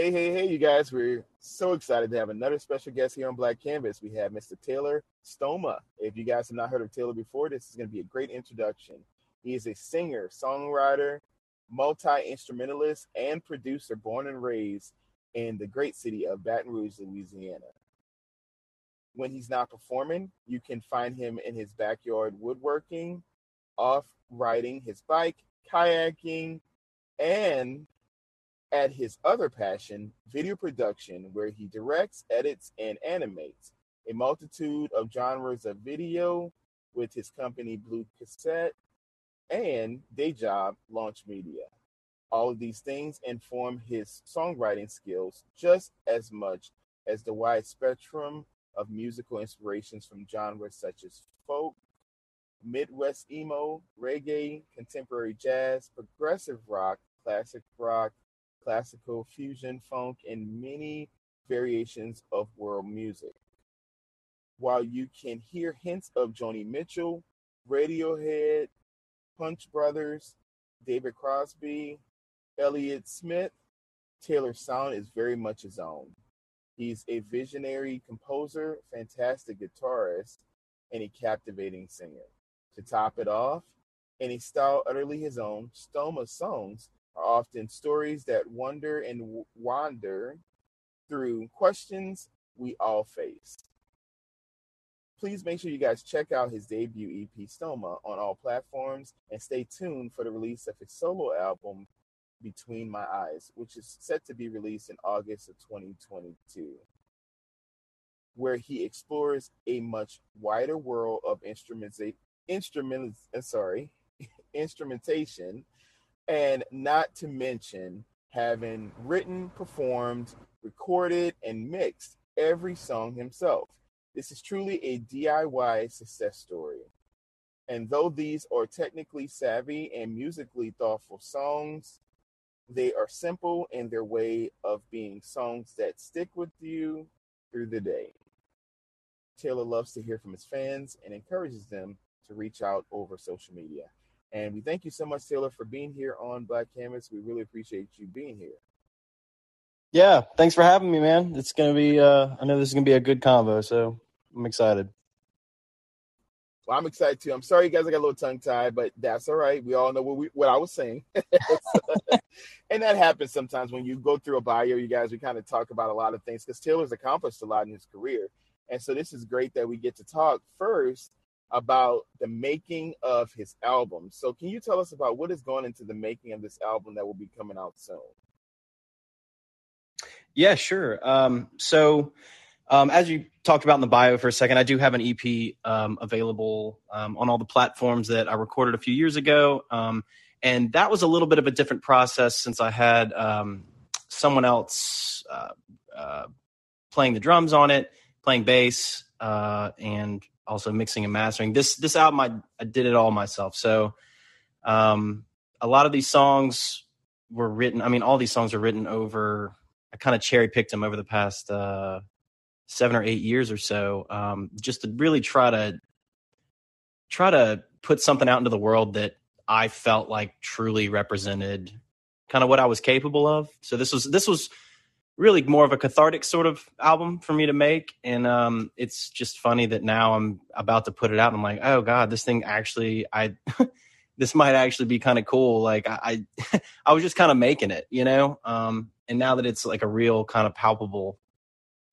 Hey, hey, hey, you guys. We're so excited to have another special guest here on Black Canvas. We have Mr. Taylor Stoma. If you guys have not heard of Taylor before, this is going to be a great introduction. He is a singer, songwriter, multi instrumentalist, and producer born and raised in the great city of Baton Rouge, Louisiana. When he's not performing, you can find him in his backyard woodworking, off riding his bike, kayaking, and at his other passion, video production, where he directs, edits, and animates a multitude of genres of video with his company Blue Cassette and day job Launch Media. All of these things inform his songwriting skills just as much as the wide spectrum of musical inspirations from genres such as folk, Midwest emo, reggae, contemporary jazz, progressive rock, classic rock, classical, fusion, funk, and many variations of world music. While you can hear hints of Joni Mitchell, Radiohead, Punch Brothers, David Crosby, Elliott Smith, Taylor's sound is very much his own. He's a visionary composer, fantastic guitarist, and a captivating singer. To top it off, in a style utterly his own, Stoma's songs are often stories that wonder and wander through questions we all face. Please make sure you guys check out his debut EP Stoma on all platforms and stay tuned for the release of his solo album Between My Eyes, which is set to be released in August of 2022, where he explores a much wider world of instruments, instrument, uh, sorry, instrumentation and not to mention having written, performed, recorded, and mixed every song himself. This is truly a DIY success story. And though these are technically savvy and musically thoughtful songs, they are simple in their way of being songs that stick with you through the day. Taylor loves to hear from his fans and encourages them to reach out over social media. And we thank you so much, Taylor, for being here on Black Canvas. We really appreciate you being here. Yeah, thanks for having me, man. It's gonna be uh I know this is gonna be a good convo, so I'm excited. Well, I'm excited too. I'm sorry, you guys, I got a little tongue tied, but that's all right. We all know what we what I was saying, and that happens sometimes when you go through a bio. You guys, we kind of talk about a lot of things because Taylor's accomplished a lot in his career, and so this is great that we get to talk first about the making of his album. So, can you tell us about what is going into the making of this album that will be coming out soon? Yeah, sure. Um, so, um, as you talked about in the bio for a second, I do have an EP um, available um, on all the platforms that I recorded a few years ago. Um, and that was a little bit of a different process since I had um, someone else uh, uh, playing the drums on it, playing bass, uh, and also mixing and mastering. This this album I, I did it all myself. So um, a lot of these songs were written. I mean, all these songs are written over. I kind of cherry picked them over the past uh, seven or eight years or so, um, just to really try to try to put something out into the world that I felt like truly represented kind of what I was capable of. So this was this was really more of a cathartic sort of album for me to make. And um, it's just funny that now I'm about to put it out. I'm like, oh god, this thing actually, I this might actually be kind of cool. Like I, I, I was just kind of making it, you know. Um, and now that it's like a real kind of palpable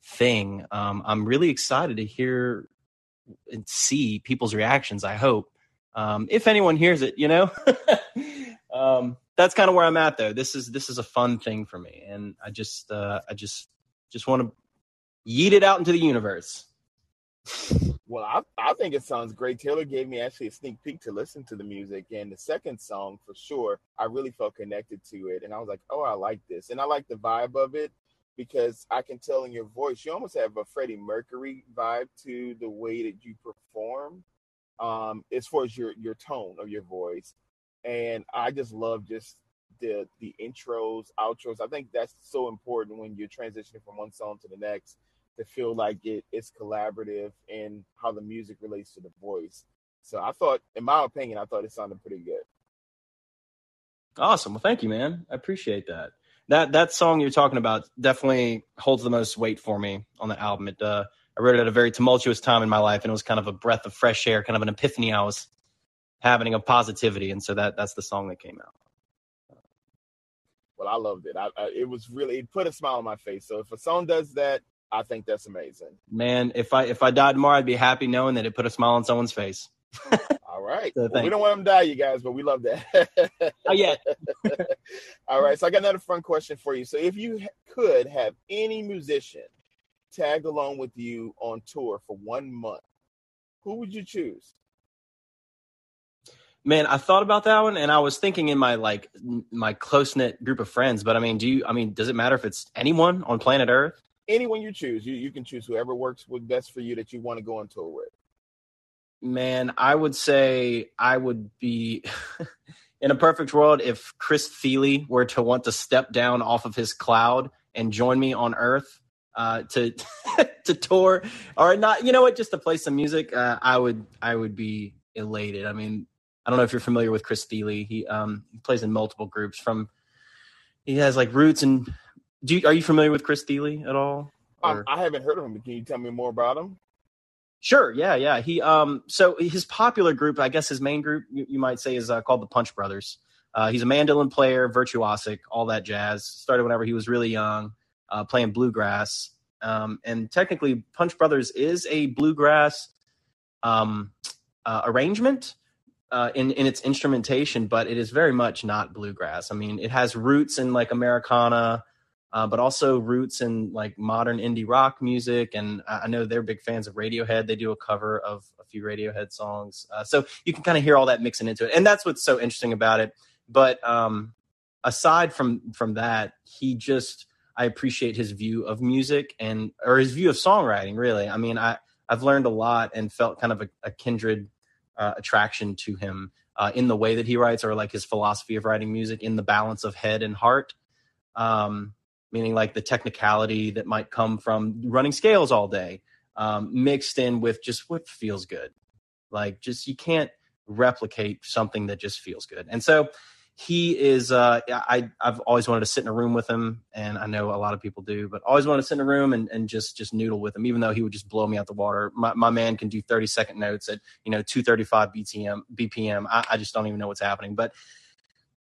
thing, um, I'm really excited to hear and see people's reactions. I hope, um, if anyone hears it, you know. um, that's kind of where I'm at though. This is this is a fun thing for me, and I just uh, I just just want to yeet it out into the universe. Well, I, I think it sounds great. Taylor gave me actually a sneak peek to listen to the music, and the second song for sure, I really felt connected to it, and I was like, oh, I like this, and I like the vibe of it because I can tell in your voice, you almost have a Freddie Mercury vibe to the way that you perform, um, as far as your your tone of your voice and I just love just the the intros, outros. I think that's so important when you're transitioning from one song to the next to feel like it it's collaborative and how the music relates to the voice. So I thought, in my opinion, I thought it sounded pretty good. Awesome. Well, thank you, man. I appreciate that. that that song you're talking about definitely holds the most weight for me on the album. It uh, I wrote it at a very tumultuous time in my life, and it was kind of a breath of fresh air, kind of an epiphany I was having of positivity, and so that that's the song that came out. Well, I loved it. I, I, it was really it put a smile on my face. So if a song does that, I think that's amazing. Man, if I if I died tomorrow, I'd be happy knowing that it put a smile on someone's face. All right. So well, we don't want them to die, you guys, but we love that. oh yeah. All right. So I got another fun question for you. So if you could have any musician tag along with you on tour for one month, who would you choose? Man, I thought about that one, and I was thinking in my like my close knit group of friends. But I mean, do you? I mean, does it matter if it's anyone on planet Earth? Anyone you choose, you you can choose whoever works with best for you that you want to go on tour with. Man, I would say I would be in a perfect world if Chris Thile were to want to step down off of his cloud and join me on Earth uh, to to tour or not. You know what? Just to play some music, uh, I would I would be elated. I mean, I don't know if you're familiar with Chris Thile. He um he plays in multiple groups. From he has like roots and do you, are you familiar with Chris Thile at all? I, I, haven't heard of him. But can you tell me more about him? Sure. Yeah. Yeah. He um so his popular group, I guess his main group you, you might say is uh, called the Punch Brothers. Uh, he's a mandolin player, virtuosic, all that jazz. Started whenever he was really young, uh, playing bluegrass. Um, and technically, Punch Brothers is a bluegrass um, uh, arrangement uh, in in its instrumentation, but it is very much not bluegrass. I mean, it has roots in like Americana, uh, but also roots in like modern indie rock music. And I know they're big fans of Radiohead. They do a cover of a few Radiohead songs, uh, so you can kind of hear all that mixing into it. And that's what's so interesting about it. But um, aside from from that, he just I appreciate his view of music and or his view of songwriting. Really, I mean, I I've learned a lot and felt kind of a, a kindred uh, attraction to him uh, in the way that he writes or like his philosophy of writing music in the balance of head and heart. Um, meaning like the technicality that might come from running scales all day um, mixed in with just what feels good. Like just you can't replicate something that just feels good. And so he is uh, I I've always wanted to sit in a room with him and I know a lot of people do but always wanted to sit in a room and, and just just noodle with him even though he would just blow me out the water. My, my man can do 30 second notes at you know 235 BTM BPM I, I just don't even know what's happening. But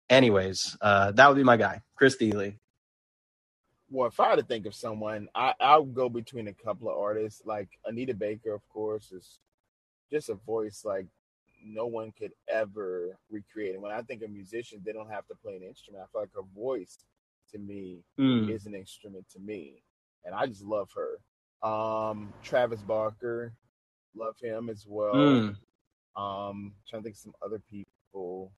anyways uh, that would be my guy Chris Thile well if I had to think of someone I I would go between a couple of artists like Anita Baker of course is just a voice like no one could ever recreate. And when I think of musicians, they don't have to play an instrument. I feel like her voice to me mm. is an instrument to me. And I just love her. Um, Travis Barker, love him as well. Mm. Um, trying to think of some other people.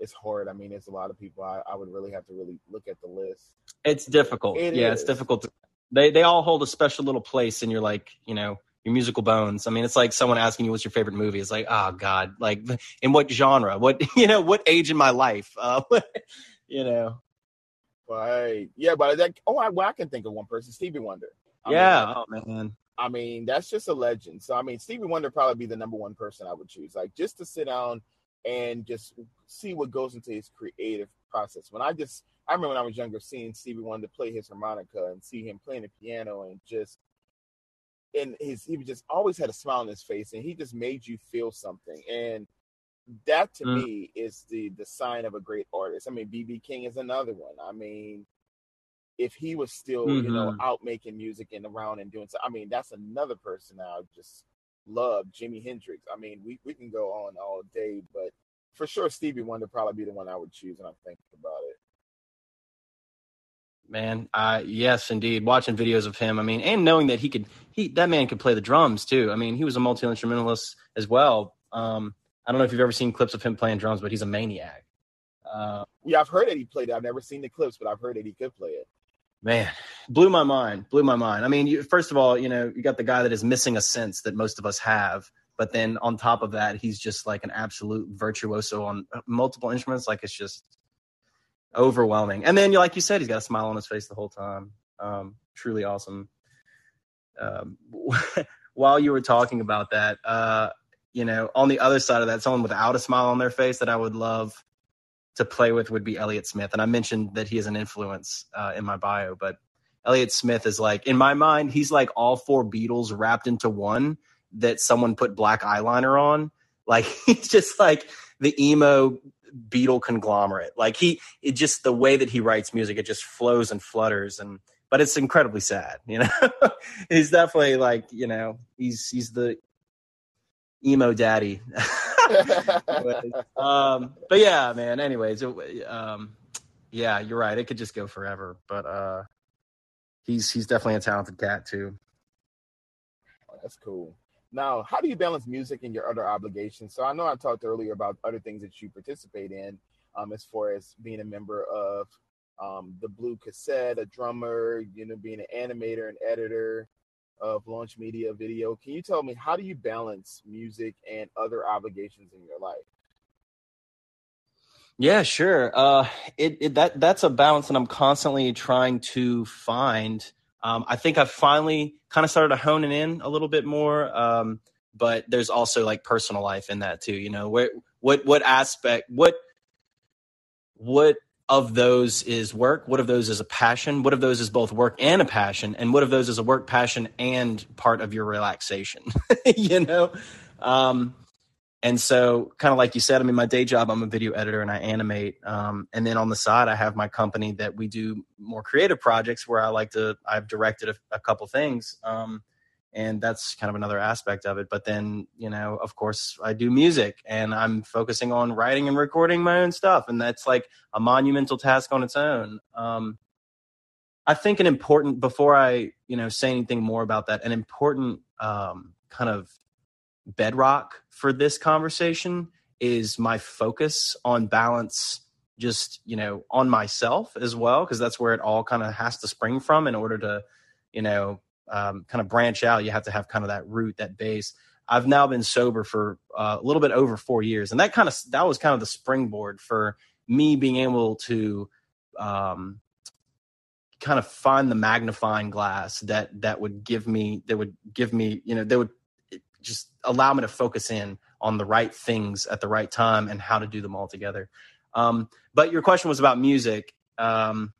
It's hard. I mean, there's a lot of people. I, I would really have to really look at the list. It's difficult. It yeah, is. it's difficult. To, they they all hold a special little place in your like, you know, your musical bones. I mean, it's like someone asking you what's your favorite movie. It's like, oh God, like in what genre? What you know? What age in my life? Uh, you know. Right. Yeah, but that. Oh, I, well, I can think of one person, Stevie Wonder. I yeah. Mean, oh man. I mean, that's just a legend. So I mean, Stevie Wonder probably be the number one person I would choose. Like just to sit down and just see what goes into his creative process. When I just I remember when I was younger seeing Stevie Wonder play his harmonica and see him playing the piano and just and his he just always had a smile on his face and he just made you feel something and that to mm. me is the the sign of a great artist i mean bb king is another one i mean if he was still mm-hmm. you know mm-hmm. out making music and around and doing so i mean that's another person i just love jimi hendrix i mean we, we can go on all day but for sure stevie wonder probably be the one i would choose when i'm thinking about it man. Uh, yes, indeed. Watching videos of him, I mean, and knowing that he could, he that man could play the drums too. I mean, he was a multi instrumentalist as well. Um, I don't know if you've ever seen clips of him playing drums, but he's a maniac. Uh, yeah, I've heard that he played it. I've never seen the clips, but I've heard that he could play it. Man, blew my mind. Blew my mind. I mean, you, first of all, you know, you got the guy that is missing a sense that most of us have, but then on top of that, he's just like an absolute virtuoso on multiple instruments. Like it's just overwhelming. And then, like you said, he's got a smile on his face the whole time. Um, truly awesome. Um, while you were talking about that, uh, you know, on the other side of that, someone without a smile on their face that I would love to play with would be Elliott Smith, and I mentioned that he is an influence uh, in my bio, but Elliott Smith is like in my mind, he's like all four Beatles wrapped into one that someone put black eyeliner on. Like he's just like the emo Beatle conglomerate. Like he, it just the way that he writes music, it just flows and flutters, and but it's incredibly sad. You know, he's definitely like you know he's he's the emo daddy. um, but yeah, man. Anyways, it, um, yeah, you're right. It could just go forever, but uh, he's he's definitely a talented cat too. Oh, that's cool. Now, how do you balance music and your other obligations? So I know I talked earlier about other things that you participate in, um, as far as being a member of um, the Blue Cassette, a drummer, you know, being an animator and editor of Launch Media Video. Can you tell me how do you balance music and other obligations in your life? Yeah, sure. Uh, it, it that that's a balance that I'm constantly trying to find. Um, I think I've finally kind of started to hone in a little bit more. Um, but there's also like personal life in that too. You know, where what what aspect what what of those is work? What of those is a passion? What of those is both work and a passion? And what of those is a work passion and part of your relaxation? you know, um, and so kind of like you said i mean my day job i'm a video editor and i animate um, and then on the side i have my company that we do more creative projects where i like to i've directed a, a couple things um, and that's kind of another aspect of it. But then you know of course i do music and i'm focusing on writing and recording my own stuff and that's like a monumental task on its own. Um, i think an important before i you know say anything more about that an important um, kind of bedrock for this conversation is my focus on balance just you know on myself as well because that's where it all kind of has to spring from in order to you know um, kind of branch out. You have to have kind of that root that base. I've now been sober for uh, a little bit over four years and that kind of that was kind of the springboard for me being able to um, kind of find the magnifying glass that that would give me that would give me you know that would just allow me to focus in on the right things at the right time and how to do them all together. Um, but your question was about music. Um,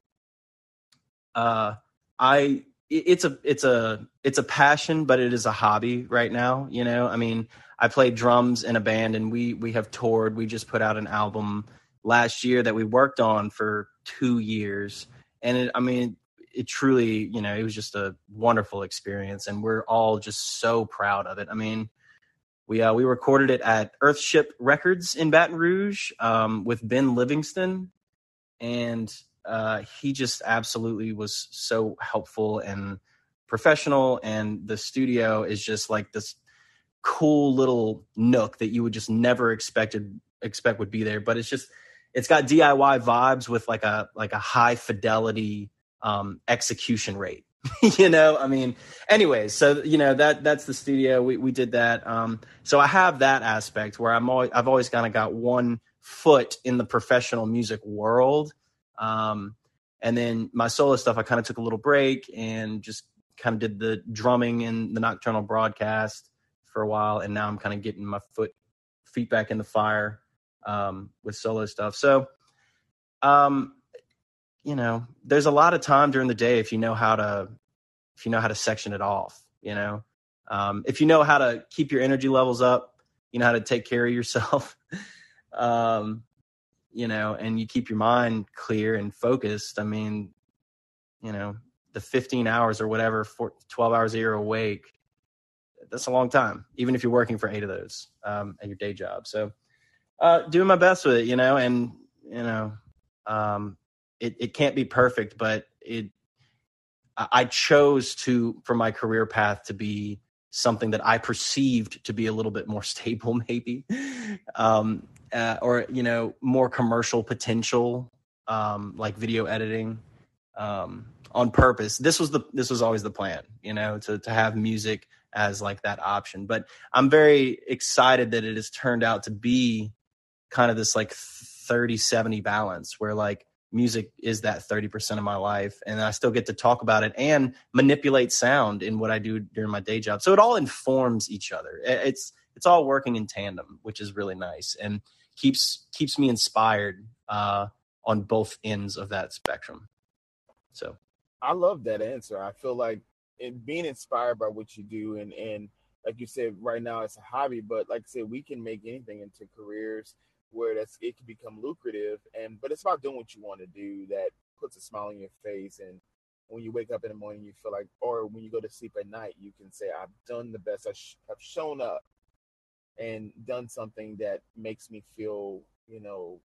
uh, I it's a it's a it's a passion, but it is a hobby right now. You know, I mean, I played drums in a band, and we we have toured. We just put out an album last year that we worked on for two years, and it, I mean, it truly, you know, it was just a wonderful experience, and we're all just so proud of it. I mean, we uh, we recorded it at Earthship Records in Baton Rouge um, with Ben Livingston, and uh, he just absolutely was so helpful and professional. And the studio is just like this cool little nook that you would just never expected expect would be there. But it's just it's got DIY vibes with like a like a high fidelity um, execution rate. you know, I mean, anyways, so you know that that's the studio. We we did that. Um, so I have that aspect where I'm always I've always kind of got one foot in the professional music world. Um, and then my solo stuff, I kind of took a little break and just kind of did the drumming and the nocturnal broadcast for a while, and now I'm kind of getting my foot feet back in the fire um, with solo stuff. So, um, you know, there's a lot of time during the day if you know how to if you know how to section it off, you know. Um, if you know how to keep your energy levels up, you know how to take care of yourself. um, you know, and you keep your mind clear and focused. I mean, you know, the 15 hours or whatever, for 12 hours a year awake, that's a long time, even if you're working for eight of those um, at your day job. So, uh, doing my best with it, you know, and, you know, um, it, it can't be perfect, but it I chose to for my career path to be something that I perceived to be a little bit more stable, maybe, um, uh, or you know, more commercial potential, um, like video editing, um, on purpose. This was the this was always the plan, you know, to to have music as like that option. But I'm very excited that it has turned out to be kind of this like 30 70 balance where like music is that 30% of my life and I still get to talk about it and manipulate sound in what I do during my day job. So it all informs each other. It's it's all working in tandem, which is really nice and keeps keeps me inspired uh, on both ends of that spectrum. So I love that answer. I feel like being inspired by what you do and and like you said, right now it's a hobby, but like I said, we can make anything into careers where that's it can become lucrative and but it's about doing what you want to do that puts a smile on your face and when you wake up in the morning you feel like or when you go to sleep at night you can say i've done the best i sh- have shown up and done something that makes me feel you know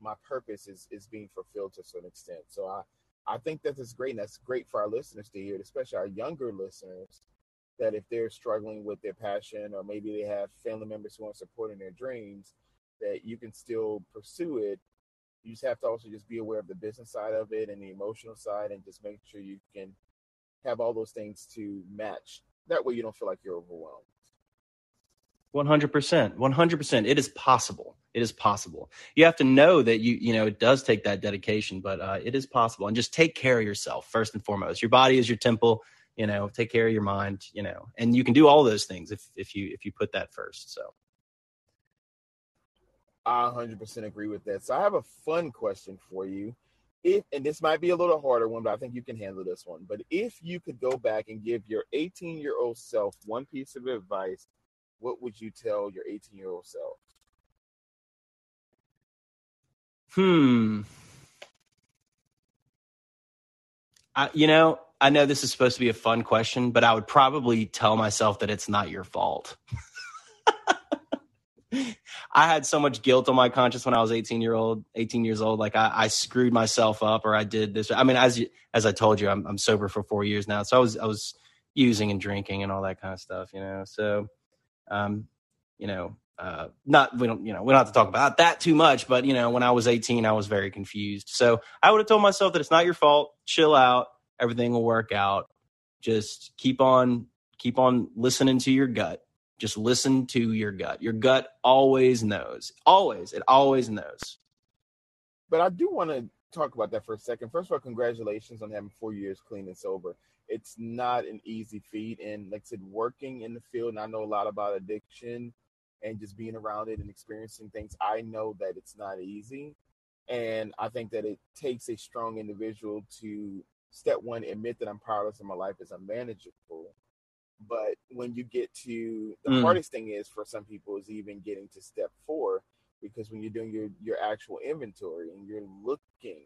my purpose is is being fulfilled to certain extent. So i i think that is great and that's great for our listeners to hear especially our younger listeners that if they're struggling with their passion or maybe they have family members who aren't supporting their dreams that you can still pursue it. You just have to also just be aware of the business side of it and the emotional side and just make sure you can have all those things to match. That way you don't feel like you're overwhelmed. 100%. 100%. It is possible. It is possible. You have to know that you, you know, it does take that dedication, but uh, it is possible. And just take care of yourself first and foremost. Your body is your temple, you know, take care of your mind, you know, and you can do all those things if, if you, if you put that first. So. I 100% agree with that. So I have a fun question for you. If and this might be a little harder one, but I think you can handle this one. But if you could go back and give your 18 year old self one piece of advice, what would you tell your 18 year old self? Hmm. I, you know, I know this is supposed to be a fun question, but I would probably tell myself that it's not your fault. I had so much guilt on my conscience when I was 18 year old, 18 years old. Like I, I screwed myself up or I did this. I mean, as, as I told you, I'm, I'm sober for four years now. So I was, I was using and drinking and all that kind of stuff, you know? So, um, you know, uh, not, we don't, you know, we don't have to talk about that too much, but you know, when I was 18, I was very confused. So I would have told myself that it's not your fault. Chill out. Everything will work out. Just keep on, keep on listening to your gut just listen to your gut. Your gut always knows. Always. It always knows. But I do want to talk about that for a second. First of all, congratulations on having four years clean and sober. It's not an easy feat. And like I said, working in the field, and I know a lot about addiction and just being around it and experiencing things, I know that it's not easy. And I think that it takes a strong individual to step one, admit that I'm powerless and my life is unmanageable but when you get to the mm. hardest thing is for some people is even getting to step four, because when you're doing your your actual inventory and you're looking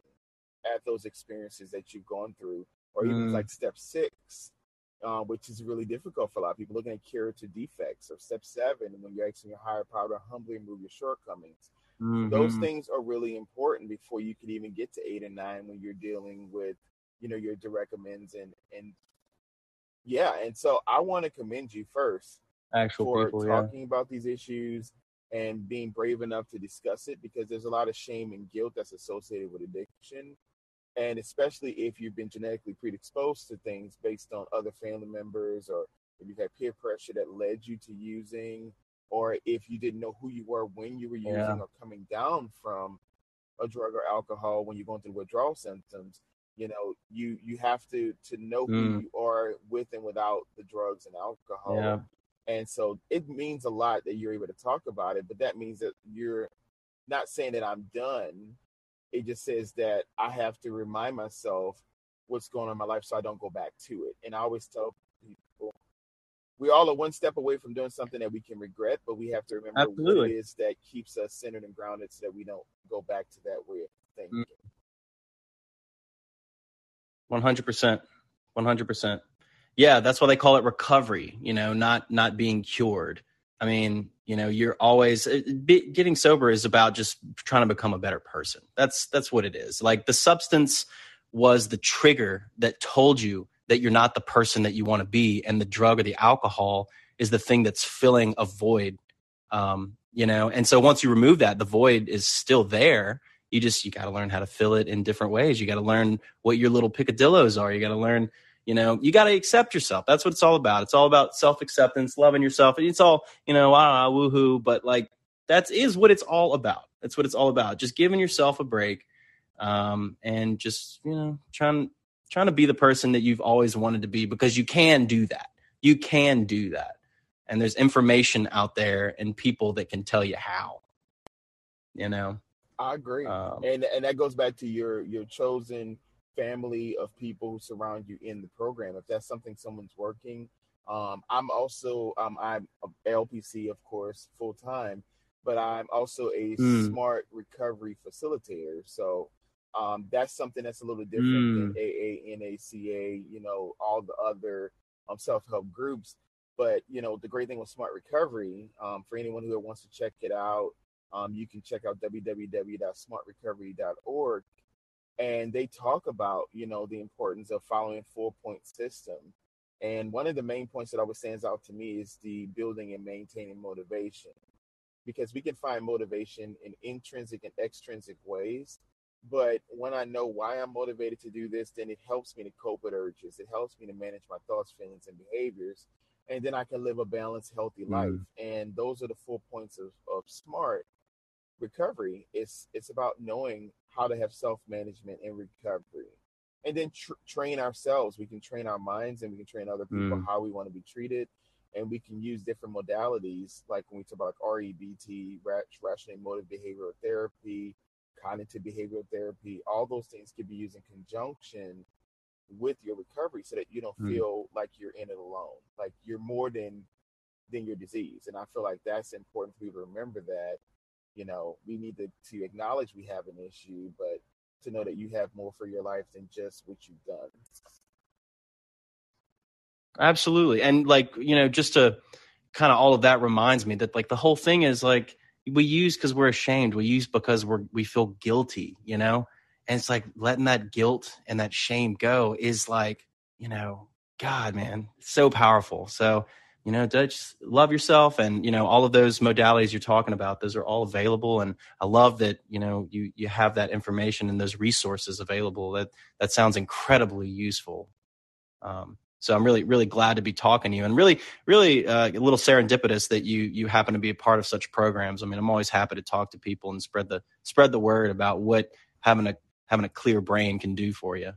at those experiences that you've gone through, or even mm. like step six, uh, which is really difficult for a lot of people, looking at character defects, or step seven, when you're asking your higher power to humbly remove your shortcomings. Mm-hmm. Those things are really important before you can even get to eight and nine when you're dealing with, you know, your direct amends and and yeah, and so I want to commend you first Actual for people, talking yeah. about these issues and being brave enough to discuss it because there's a lot of shame and guilt that's associated with addiction. And especially if you've been genetically predisposed to things based on other family members or if you've had peer pressure that led you to using, or if you didn't know who you were when you were using yeah. or coming down from a drug or alcohol when you're going through withdrawal symptoms, you know you you have to to know who mm. you are with and without the drugs and alcohol yeah. and so it means a lot that you're able to talk about it but that means that you're not saying that i'm done it just says that i have to remind myself what's going on in my life so i don't go back to it and i always tell people we all are one step away from doing something that we can regret but we have to remember Absolutely. what it is that keeps us centered and grounded so that we don't go back to that way of thinking mm. 100%. 100%. Yeah, that's why they call it recovery, you know, not not being cured. I mean, you know, you're always be, getting sober is about just trying to become a better person. That's that's what it is. Like the substance was the trigger that told you that you're not the person that you want to be and the drug or the alcohol is the thing that's filling a void um, you know and so once you remove that the void is still there you just you got to learn how to fill it in different ways. You got to learn what your little picadillos are. You got to learn you know you got to accept yourself. That's what it's all about. It's all about self-acceptance loving yourself. And it's all you know ah woohoo but like that is what it's all about. That's what it's all about. Just giving yourself a break um, and just you know trying trying to be the person that you've always wanted to be because you can do that. You can do that. And there's information out there and people that can tell you how you know I agree, um, and and that goes back to your your chosen family of people who surround you in the program. If that's something someone's working, um, I'm also um, I'm a LPC, of course, full time, but I'm also a mm. smart recovery facilitator. So um, that's something that's a little different mm. than AA, NACA, you know, all the other um, self help groups. But you know, the great thing with Smart Recovery, um, for anyone who wants to check it out, um, you can check out www.smartrecovery.org, and they talk about you know the importance of following four point system. And one of the main points that always stands out to me is the building and maintaining motivation, because we can find motivation in intrinsic and extrinsic ways. But when I know why I'm motivated to do this, then it helps me to cope with urges. It helps me to manage my thoughts, feelings, and behaviors and then I can live a balanced, healthy life. Mm. And those are the four points of, of smart recovery. It's it's about knowing how to have self management and recovery, and then tr- train ourselves. We can train our minds, and we can train other people mm. how we want to be treated. And we can use different modalities, like when we talk about like REBT, rational emotive behavioral therapy, cognitive behavioral therapy. All those things can be used in conjunction with your recovery so that you don't mm. feel like you're in it alone. Like you're more than than your disease. And I feel like that's important for people to remember that, you know, we need to, to acknowledge we have an issue, but to know that you have more for your life than just what you've done. Absolutely. And like, you know, just to kind of all of that reminds me that like the whole thing is like we use because we're ashamed. We use because we're we feel guilty, you know? and it's like letting that guilt and that shame go is like you know god man so powerful so you know just love yourself and you know all of those modalities you're talking about those are all available. And i love that you know you you have that information and those resources available. That that sounds incredibly useful. Um, so i'm really really glad to be talking to you and really really uh, a little serendipitous that you you happen to be a part of such programs. I mean i'm always happy to talk to people and spread the spread the word about what having a having a clear brain can do for you.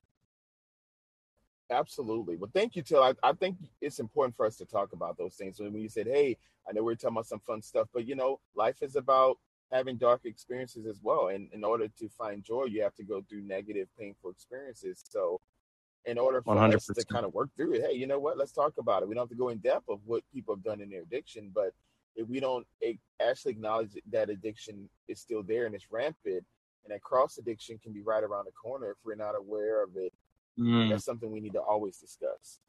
Absolutely. Well, thank you, Till. I, I think it's important for us to talk about those things. When you said, hey, I know we are talking about some fun stuff, but you know, life is about having dark experiences as well. And in order to find joy, you have to go through negative, painful experiences. So, in order for 100%. us to kind of work through it, hey, you know what? Let's talk about it. We don't have to go in depth of what people have done in their addiction, but if we don't actually acknowledge that addiction is still there and it's rampant, and that cross addiction can be right around the corner if we're not aware of it. Mm. That's something we need to always discuss.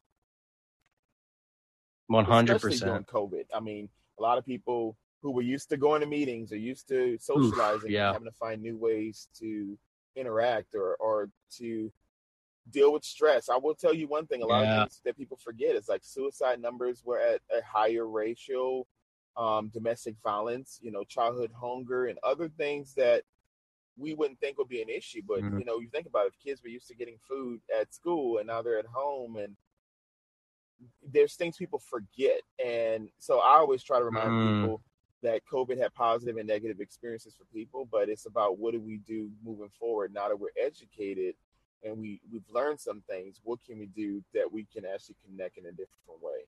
One hundred percent. COVID. I mean, a lot of people who were used to going to meetings or used to socializing, Oof, yeah. having to find new ways to interact or or to deal with stress. I will tell you one thing: a lot yeah. of things that people forget is like suicide numbers were at a higher ratio, um, domestic violence, you know, childhood hunger, and other things that we wouldn't think would be an issue. But mm-hmm. you know, you think about it, kids were used to getting food at school and now they're at home and there's things people forget. And so I always try to remind mm. people that COVID had positive and negative experiences for people, but it's about what do we do moving forward now that we're educated and we, we've learned some things, what can we do that we can actually connect in a different way?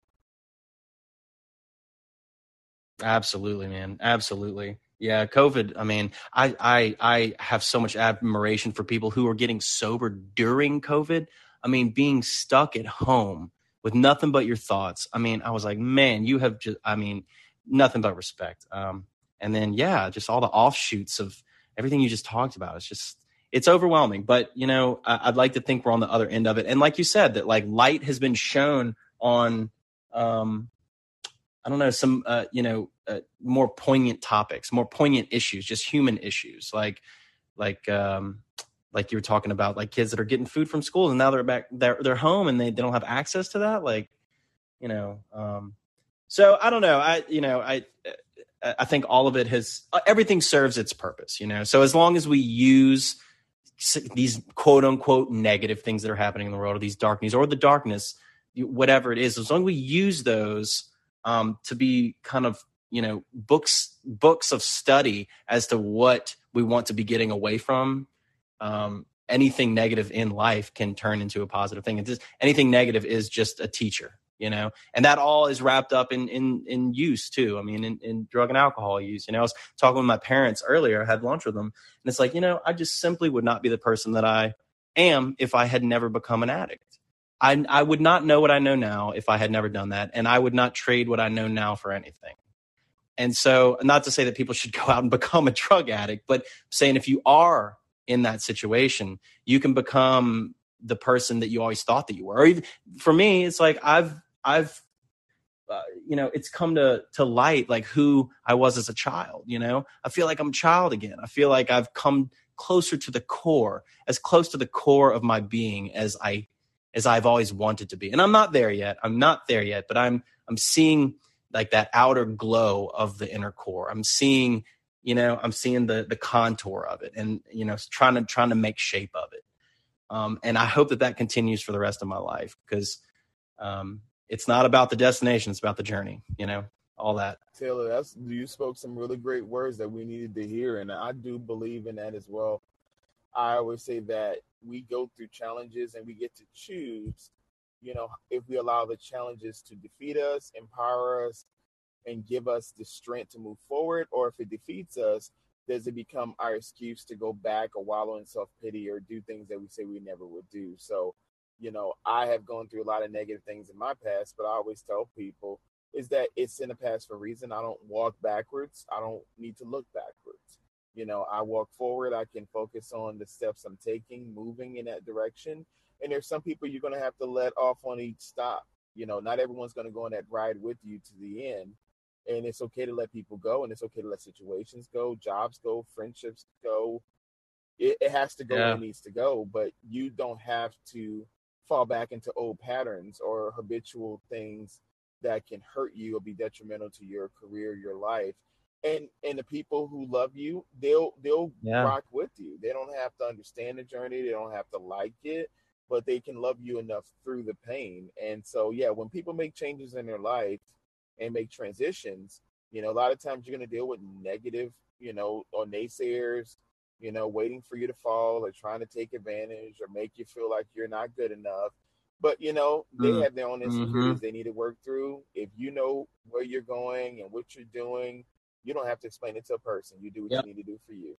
Absolutely, man. Absolutely. Yeah, COVID. I mean, I I I have so much admiration for people who are getting sober during COVID. I mean, being stuck at home with nothing but your thoughts. I mean, I was like, man, you have just. I mean, nothing but respect. Um, and then yeah, just all the offshoots of everything you just talked about. It's just it's overwhelming. But you know, I, would like to think we're on the other end of it. And like you said, that like light has been shown on um, I don't know, some, uh, you know, uh, more poignant topics, more poignant issues, just human issues, like, like, um, like you were talking about, like kids that are getting food from school and now they're back, they're they're home and they, they don't have access to that, like, you know. Um, so I don't know. I you know I uh, I think all of it has uh, everything serves its purpose, you know. So as long as we use these quote unquote negative things that are happening in the world, or these darkness, or the darkness, whatever it is, as long as we use those um, to be kind of you know books books of study as to what we want to be getting away from. Um, anything negative in life can turn into a positive thing. And just anything negative is just a teacher you know? And that all is wrapped up in in in use too. I mean in, in drug and alcohol use. You know i was talking with my parents earlier i had lunch with them and it's like you know i just simply would not be the person that i am if i had never become an addict. I i would not know what i know now if i had never done that and i would not trade what i know now for anything and so not to say that people should go out and become a drug addict but saying if you are in that situation you can become the person that you always thought that you were. Or even for me it's like i've I've uh, you know it's come to to light like who I was as a child you know? I feel like I'm a child again. I feel like I've come closer to the core as close to the core of my being as I as I've always wanted to be. And I'm not there yet. I'm not there yet but I'm I'm seeing like that outer glow of the inner core I'm seeing you know I'm seeing the the contour of it and you know trying to trying to make shape of it um, and I hope that that continues for the rest of my life because um, it's not about the destination; it's about the journey. You know, all that. Taylor, that's you spoke some really great words that we needed to hear, and I do believe in that as well. I always say that we go through challenges and we get to choose, you know, if we allow the challenges to defeat us, empower us, and give us the strength to move forward, or if it defeats us, does it become our excuse to go back or wallow in self pity or do things that we say we never would do? So you know, I have gone through a lot of negative things in my past, but I always tell people is that it's in the past for a reason. I don't walk backwards. I don't need to look backwards. You know, I walk forward. I can focus on the steps I'm taking, moving in that direction. And there's some people you're going to have to let off on each stop. You know, not everyone's going to go on that ride with you to the end. And it's okay to let people go and it's okay to let situations go, jobs go, friendships go. It, it has to go yeah. where it needs to go, but you don't have to fall back into old patterns or habitual things that can hurt you or be detrimental to your career, your life. And and the people who love you, they'll they'll yeah. rock with you. They don't have to understand the journey, they don't have to like it, but they can love you enough through the pain. And so yeah, when people make changes in their life and make transitions, you know, a lot of times you're gonna deal with negative, you know, or naysayers you know, waiting for you to fall or trying to take advantage or make you feel like you're not good enough. But you know, they mm. have their own insecurities mm-hmm. they need to work through. If you know where you're going and what you're doing, you don't have to explain it to a person. You do what yep. you need to do for you.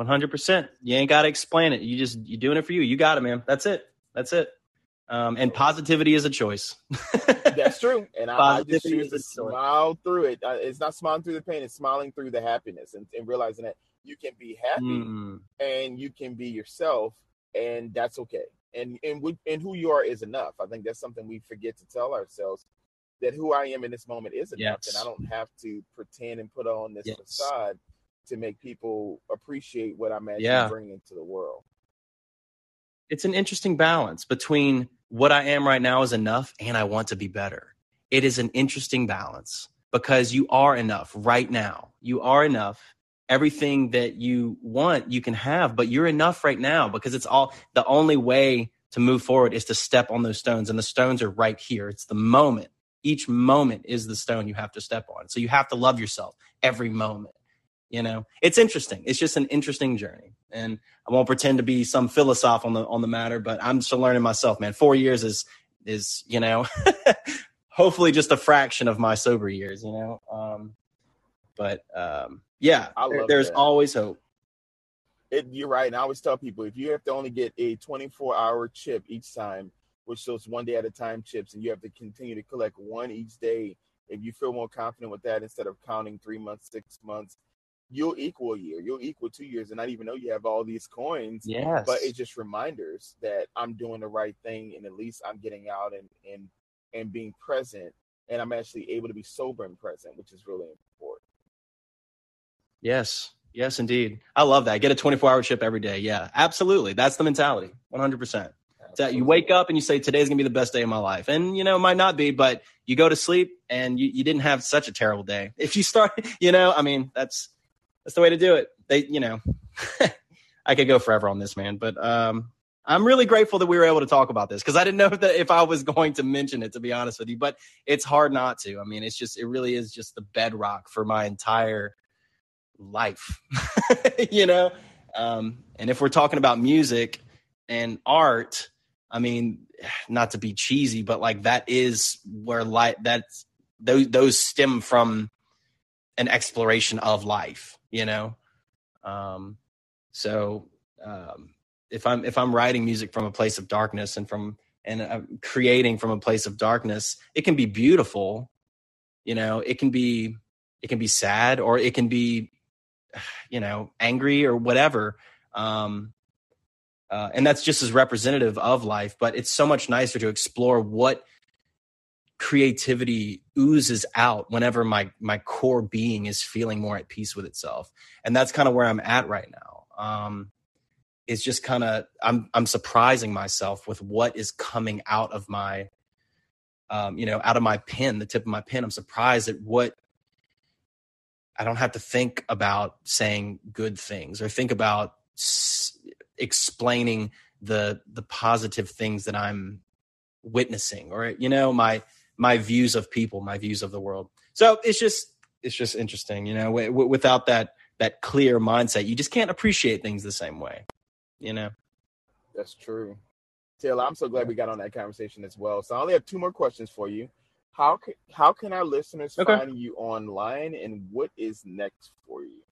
One hundred percent. You ain't got to explain it. You just you're doing it for you. You got it, man. That's it. That's it. Um, and positivity is a choice. That's true. And I, I, just choose to smile through it. it's not smiling through the pain; it's smiling through the happiness and, and realizing that you can be happy mm. and you can be yourself, and that's okay. And and we, and who you are is enough. I think that's something we forget to tell ourselves that who I am in this moment is enough, yes. and I don't have to pretend and put on this yes. facade to make people appreciate what I'm actually yeah. bringing to the world. It's an interesting balance between what I am right now is enough and I want to be better. It is an interesting balance because you are enough right now. You are enough. Everything that you want, you can have, but you're enough right now because it's all the only way to move forward is to step on those stones and the stones are right here. It's the moment. Each moment is the stone you have to step on. So you have to love yourself every moment you know? It's interesting. It's just an interesting journey. And i won't pretend to be some philosoph on the on the matter but i'm still learning myself man. Four years is is you know hopefully just a fraction of my sober years you know? Um but um yeah there, there's that. always hope. It, you're right and i always tell people if you have to only get a 24 hour chip each time which shows one day at a time chips and you have to continue to collect one each day if you feel more confident with that instead of counting three months six months you'll equal a year, you'll equal two years, and not even know you have all these coins. Yes. But it's just reminders that I'm doing the right thing, and at least I'm getting out and and and being present, and I'm actually able to be sober and present, which is really important. Yes. Yes, indeed. I love that. Get a 24 hour chip every day. Yeah, absolutely. That's the mentality. 100%. That you wake up and you say, today's going to be the best day of my life. And, you know, it might not be, but you go to sleep and you, you didn't have such a terrible day. If you start, you know, I mean, that's, that's the way to do it. They, you know, I could go forever on this, man, but um, I'm really grateful that we were able to talk about this because I didn't know that if I was going to mention it, to be honest with you. But it's hard not to. I mean, it's just, it really is just the bedrock for my entire life, you know. Um, and if we're talking about music and art, I mean, not to be cheesy, but like that is where life that's those those stem from an exploration of life, you know. Um, so um, if I'm if I'm writing music from a place of darkness and from and uh, creating from a place of darkness, it can be beautiful, you know. It can be it can be sad or it can be you know angry or whatever. Um, uh, and that's just as representative of life. But it's so much nicer to explore what creativity oozes out whenever my my core being is feeling more at peace with itself. And that's kind of where i'm at right now. Um it's just kind of i'm i'm surprising myself with what is coming out of my um you know out of my pen the tip of my pen. I'm surprised at what i don't have to think about saying good things or think about s- explaining the the positive things that i'm witnessing or you know my my views of people, my views of the world. So it's just it's just interesting, you know. W- w- without that that clear mindset, you just can't appreciate things the same way, you know. That's true. Taylor, I'm so glad we got on that conversation as well. So I only have two more questions for you. How can how can our listeners okay. find you online, and what is next for you?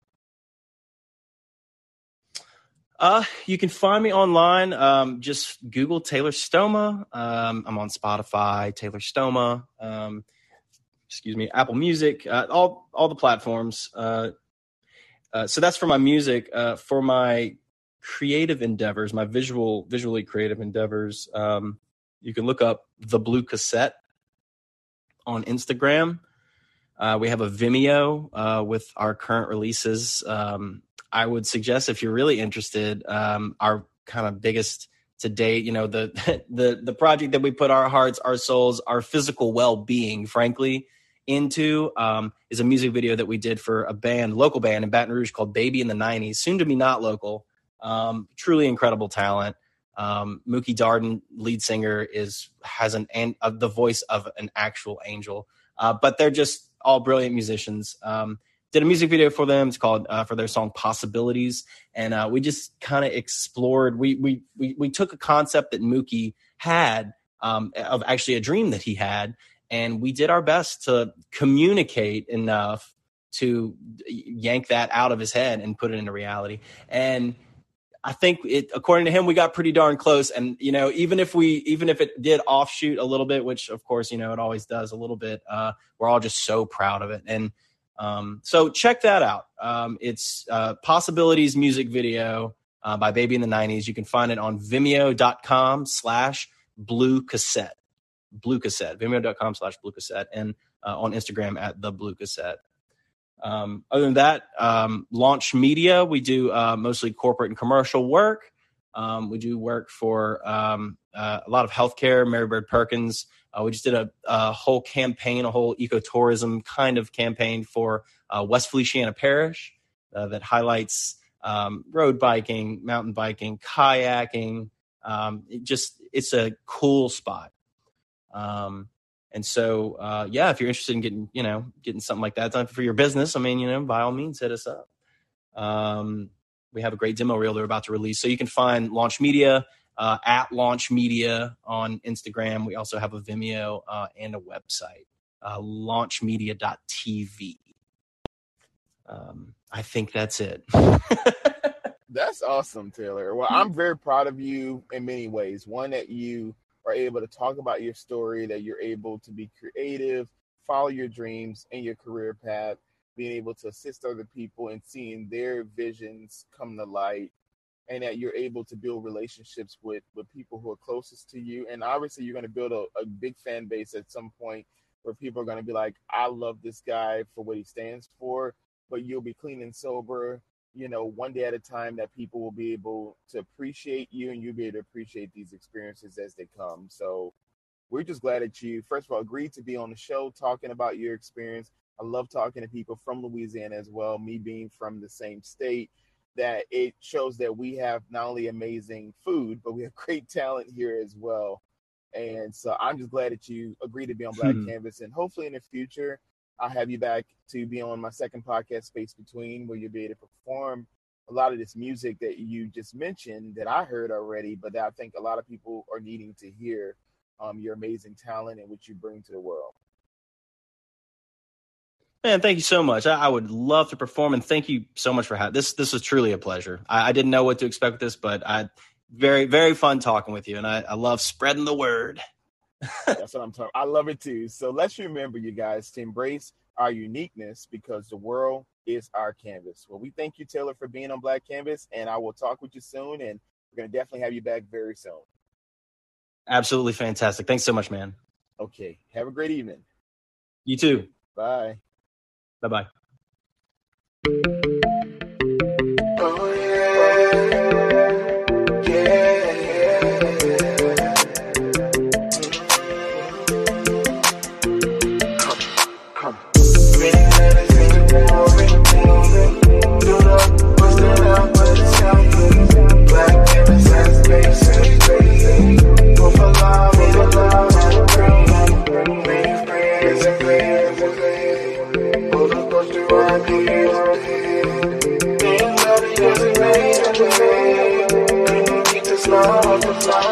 Uh, you can find me online. Um, just Google Taylor Stoma. Um, I'm on Spotify, Taylor Stoma. Um, excuse me, Apple Music, uh, all all the platforms. Uh, uh, so that's for my music. Uh, for my creative endeavors, my visual, visually creative endeavors, um, you can look up the Blue Cassette on Instagram. Uh, we have a Vimeo uh, with our current releases. Um, I would suggest if you're really interested, um, our kind of biggest to date, you know, the the the project that we put our hearts, our souls, our physical well being, frankly, into um, is a music video that we did for a band, local band in Baton Rouge called Baby in the '90s, soon to be not local. Um, truly incredible talent. Um, Mookie Darden, lead singer, is has an, an uh, the voice of an actual angel. Uh, but they're just all brilliant musicians. Um, did a music video for them. It's called uh, for their song "Possibilities," and uh, we just kind of explored. We, we we we took a concept that Mookie had um, of actually a dream that he had, and we did our best to communicate enough to yank that out of his head and put it into reality. And I think it, according to him, we got pretty darn close. And you know, even if we, even if it did offshoot a little bit, which of course you know it always does a little bit, uh, we're all just so proud of it. And um, so check that out. Um, it's uh, Possibilities music video uh, by Baby in the 90s. You can find it on vimeo.com slash blue cassette. Blue cassette. Vimeo.com slash blue cassette. And uh, on Instagram at the blue cassette. Um, other than that, um, launch media, we do uh, mostly corporate and commercial work. Um, we do work for um, uh, a lot of healthcare, Mary Bird Perkins, uh, we just did a, a, whole campaign, a whole ecotourism kind of campaign for uh, West Feliciana Parish uh, that highlights um, road biking, mountain biking, kayaking. Um, it just it's a cool spot. Um, and so, uh, yeah, if you're interested in getting, you know, getting something like that done for your business, I mean, you know, by all means, hit us up. Um, we have a great demo reel they're about to release. So you can find Launch Media uh, at Launch Media on Instagram. We also have a Vimeo uh, and a website, uh, launchmedia.tv. Um, I think that's it. that's awesome, Taylor. Well, I'm very proud of you in many ways. One, that you are able to talk about your story, that you're able to be creative, follow your dreams and your career path, being able to assist other people and seeing their visions come to light and that you're able to build relationships with with people who are closest to you. And obviously you're going to build a, a big fan base at some point where people are going to be like i love this guy for what he stands for but you'll be clean and sober you know one day at a time that people will be able to appreciate you and you'll be able to appreciate these experiences as they come. So we're just glad that you first of all agreed to be on the show talking about your experience. I love talking to people from louisiana as well me being from the same state that it shows that we have not only amazing food, but we have great talent here as well. And so I'm just glad that you agreed to be on Black hmm. Canvas. And hopefully in the future, I'll have you back to be on my second podcast, Space Between, where you'll be able to perform a lot of this music that you just mentioned that I heard already, but that I think a lot of people are needing to hear um, your amazing talent and what you bring to the world. Man, thank you so much. I, I, would love to perform, and thank you so much for having this. This was truly a pleasure. I, I, didn't know what to expect with this, but I very very fun talking with you, and I, I love spreading the word. That's what I'm talking. I love it too. So let's remember, you guys, to embrace our uniqueness because the world is our canvas. Well, we thank you, Taylor, for being on Black Canvas, and I will talk with you soon. And we're gonna definitely have you back very soon. Absolutely fantastic. Thanks so much, man. Okay. Have a great evening. You too. Bye. Bye bye. Things